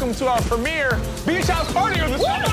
welcome to our premiere Beach House Party of the Summer.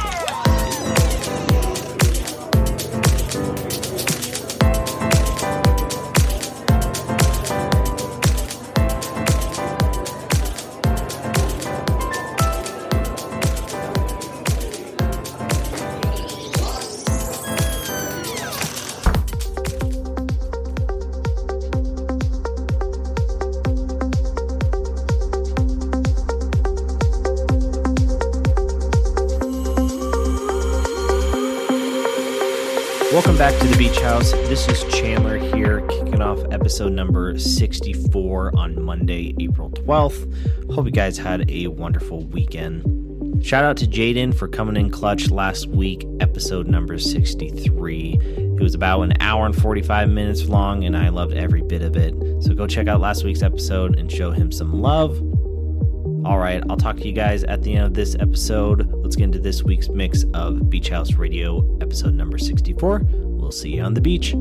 Beach House. This is Chandler here, kicking off episode number 64 on Monday, April 12th. Hope you guys had a wonderful weekend. Shout out to Jaden for coming in clutch last week, episode number 63. It was about an hour and 45 minutes long, and I loved every bit of it. So go check out last week's episode and show him some love. All right, I'll talk to you guys at the end of this episode. Let's get into this week's mix of Beach House Radio, episode number 64. We'll see you on the beach.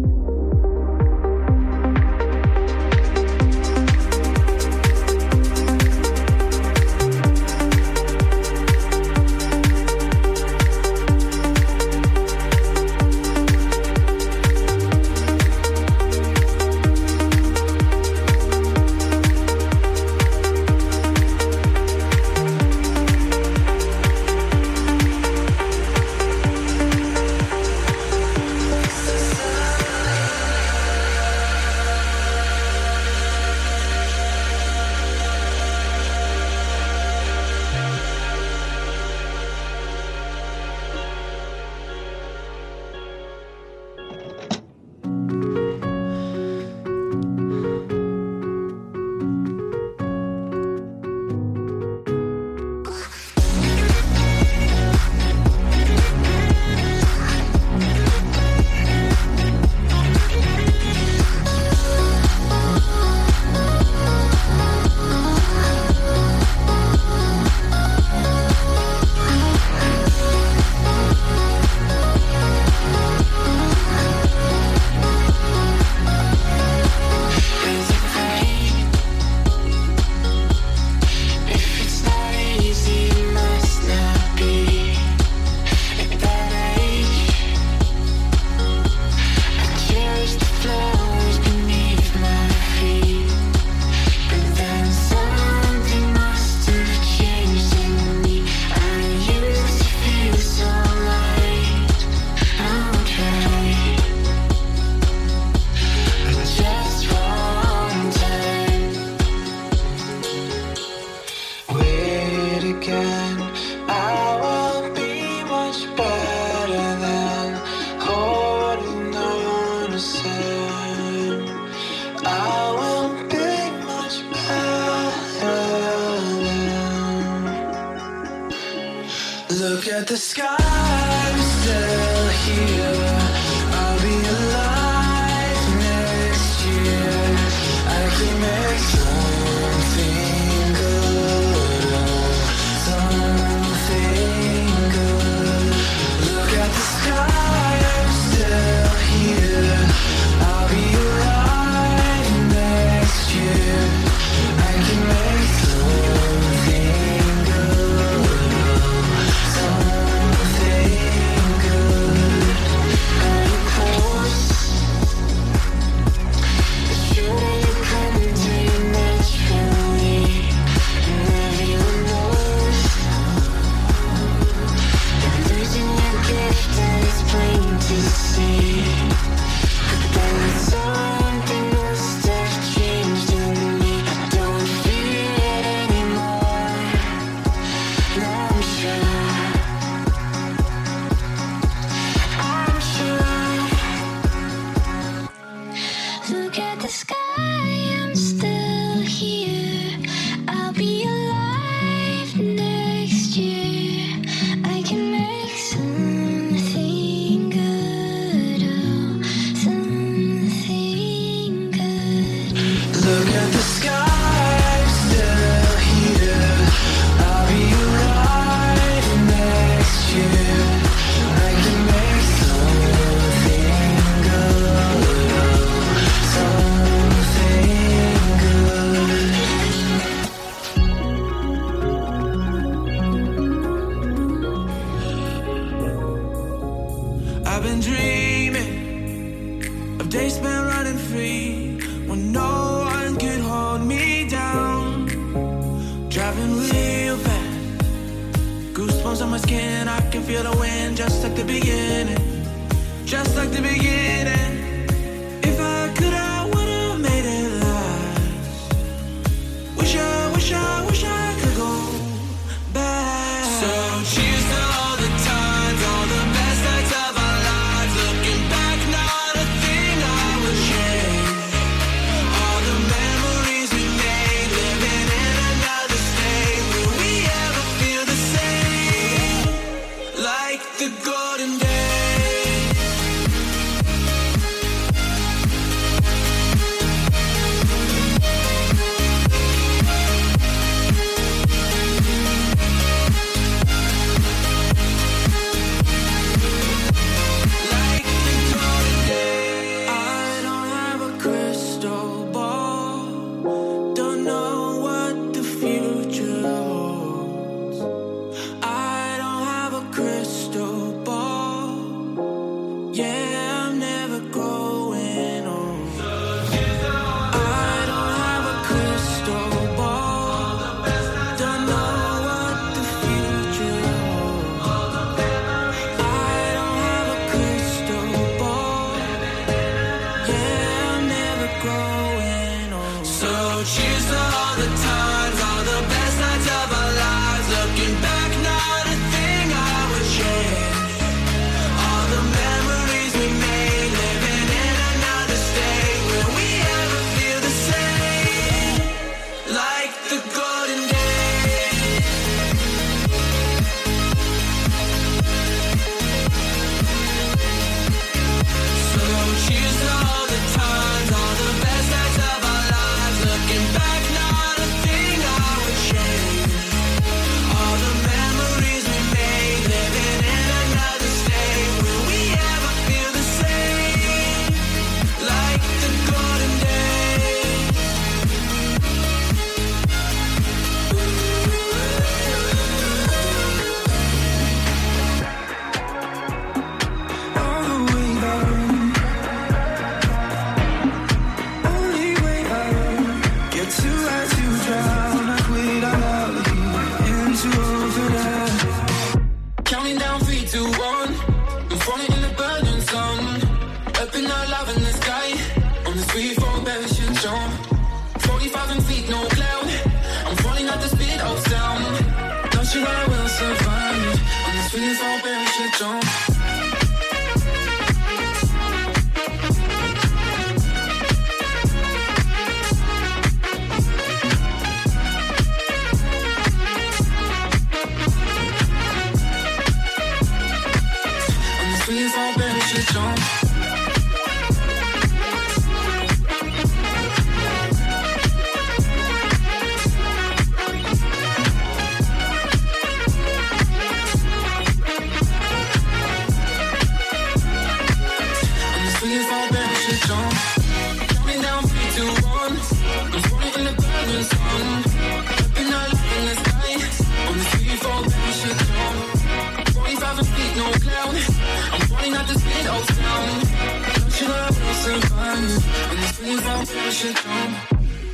wish I'd done.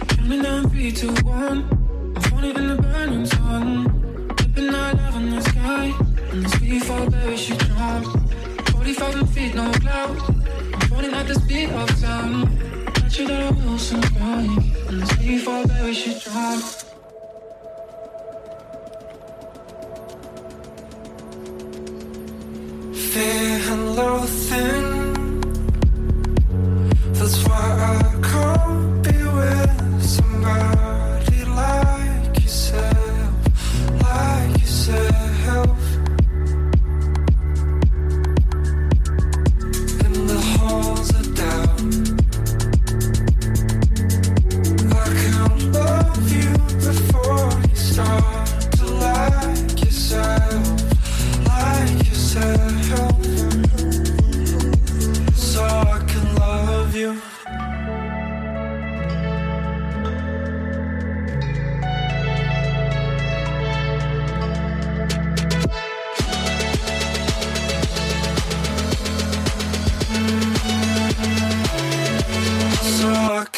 Counting down three, two, one. I'm floating in the burning sun. Dipping our love in the sky. And as we fall, she jump. 40,000 feet, no cloud. I'm falling at the speed of sound. Catch you that I will sometime. And as we fall, she jump. Fear and loathing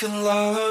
can love.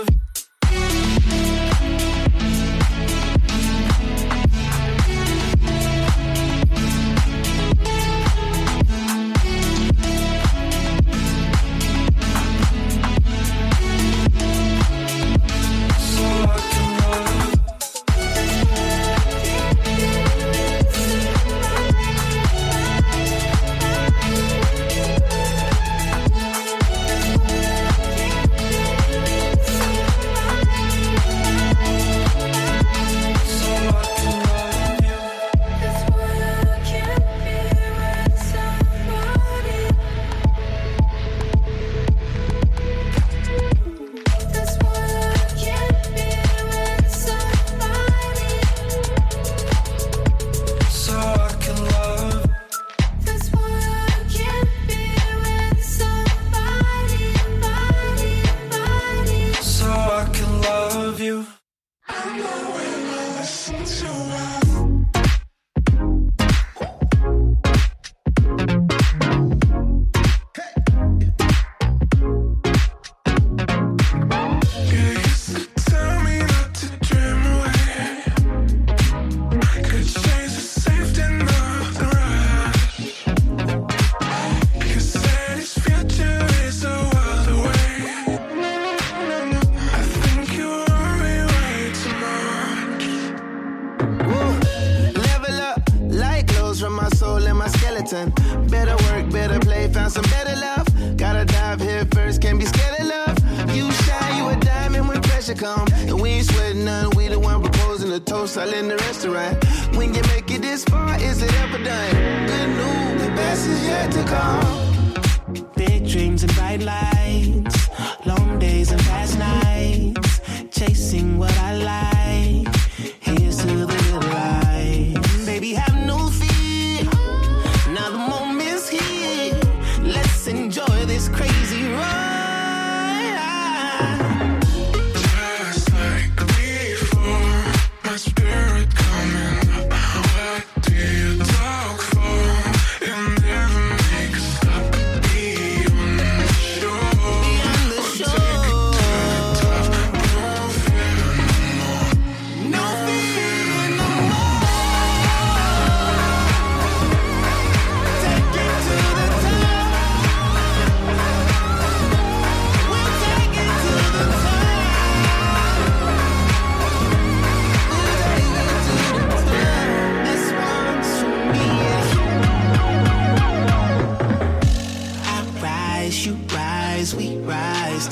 Come.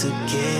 Rise together.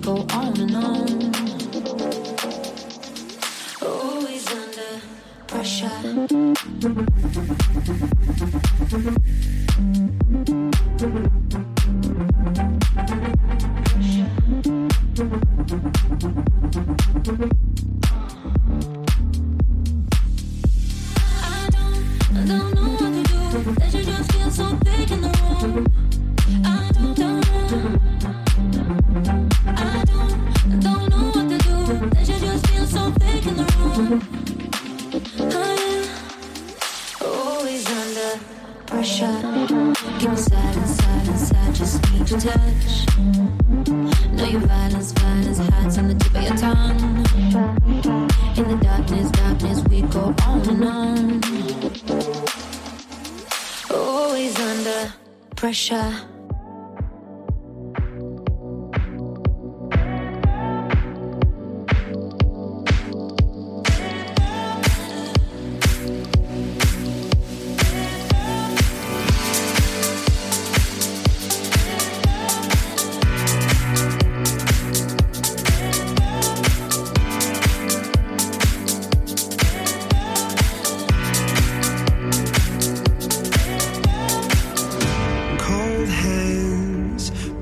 Go on and on. Always under pressure.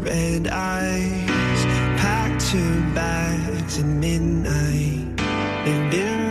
Red eyes, packed two bags at midnight. They've been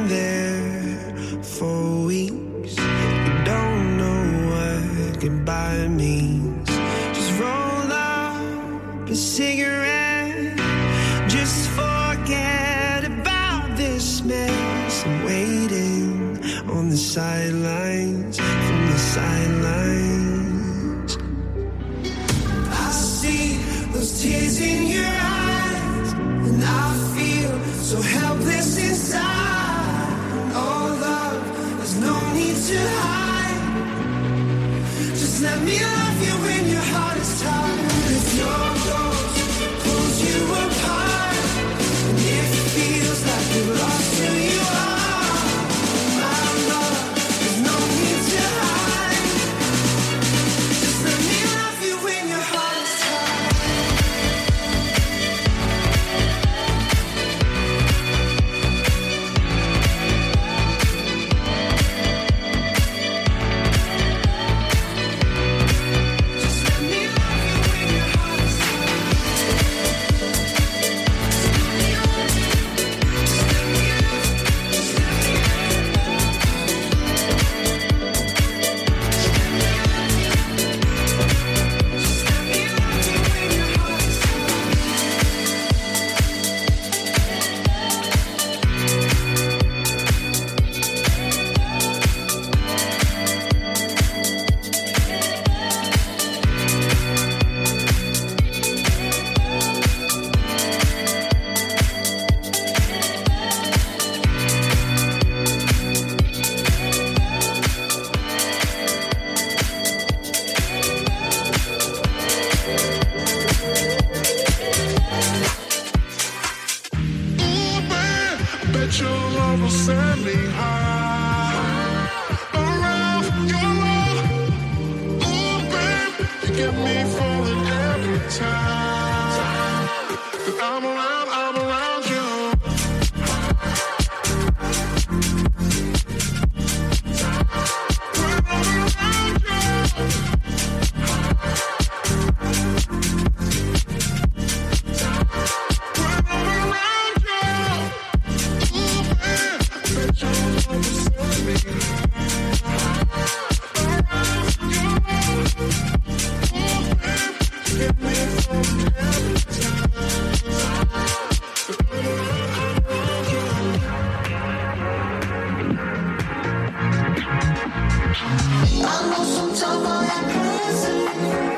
I know sometimes I act crazy.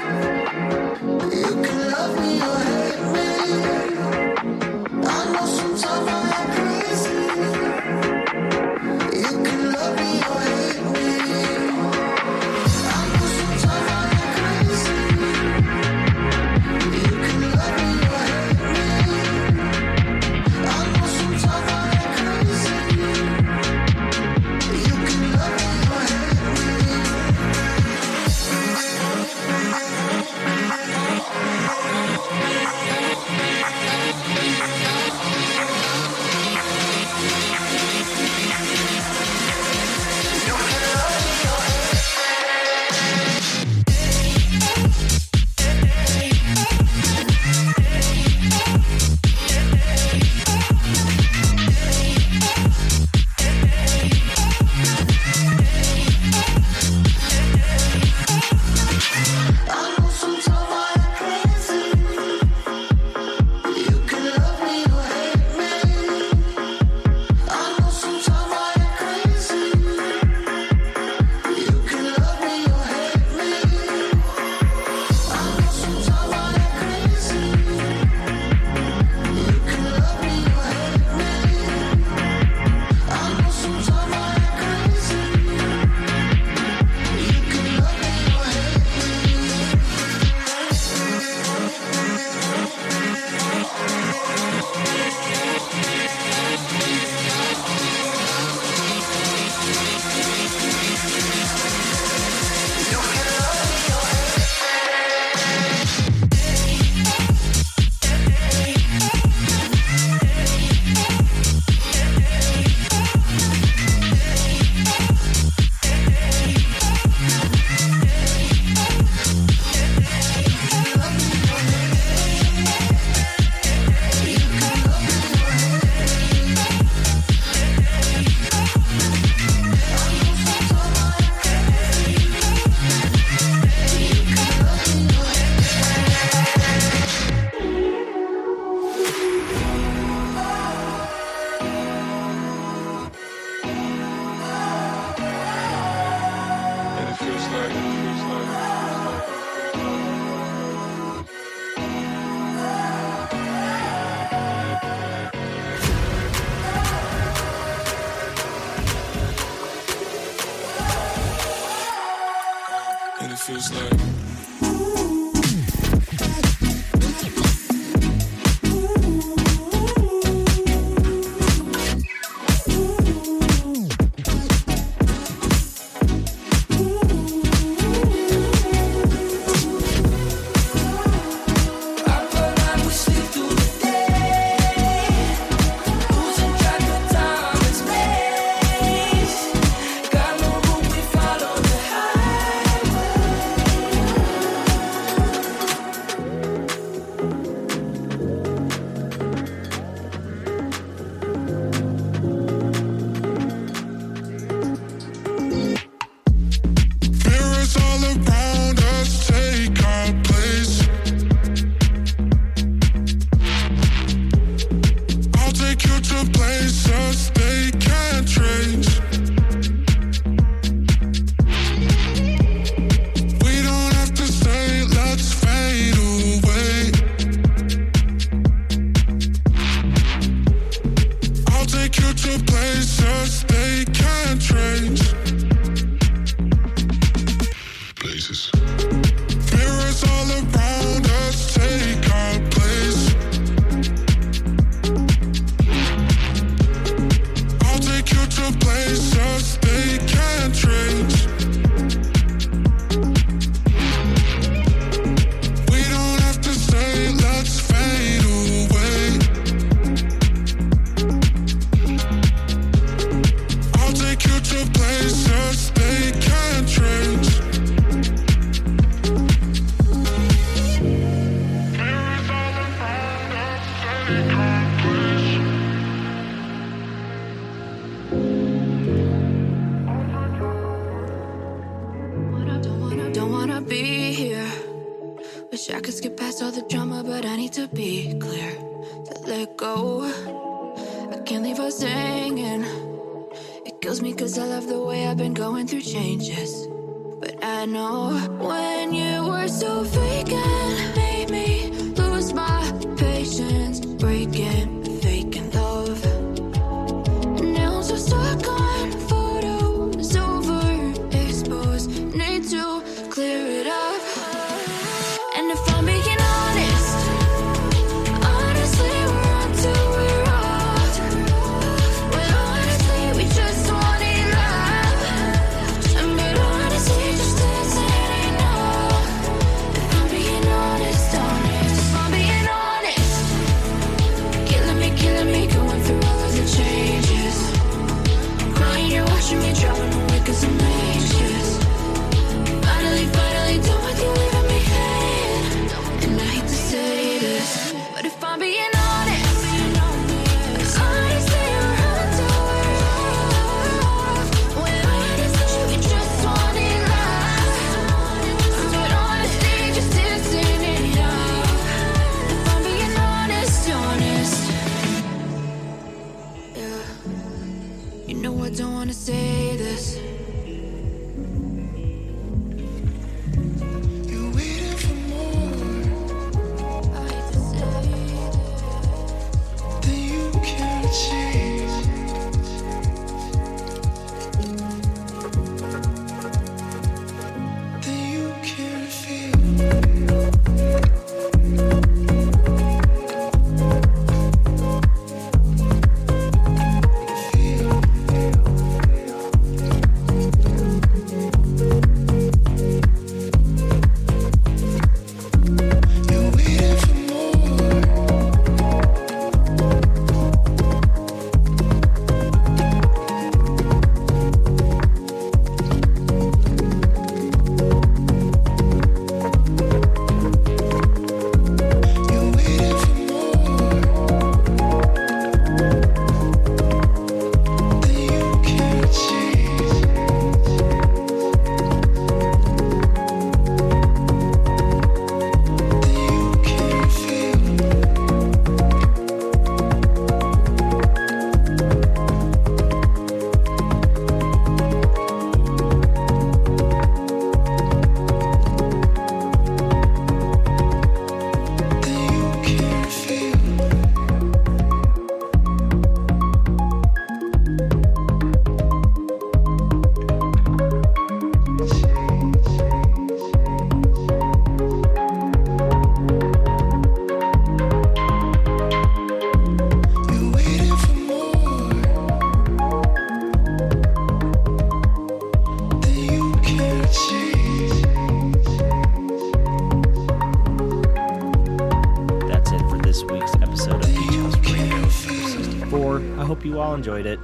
Enjoyed it.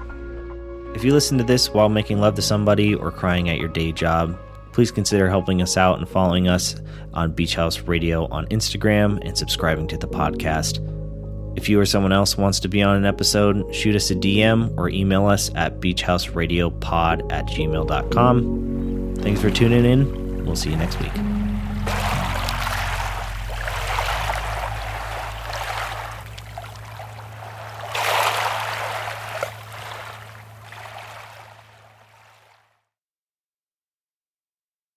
If you listen to this while making love to somebody or crying at your day job, please consider helping us out and following us on Beach House Radio on Instagram and subscribing to the podcast. If you or someone else wants to be on an episode, shoot us a DM or email us at beachhouseradiopod at gmail.com. Thanks for tuning in. We'll see you next week.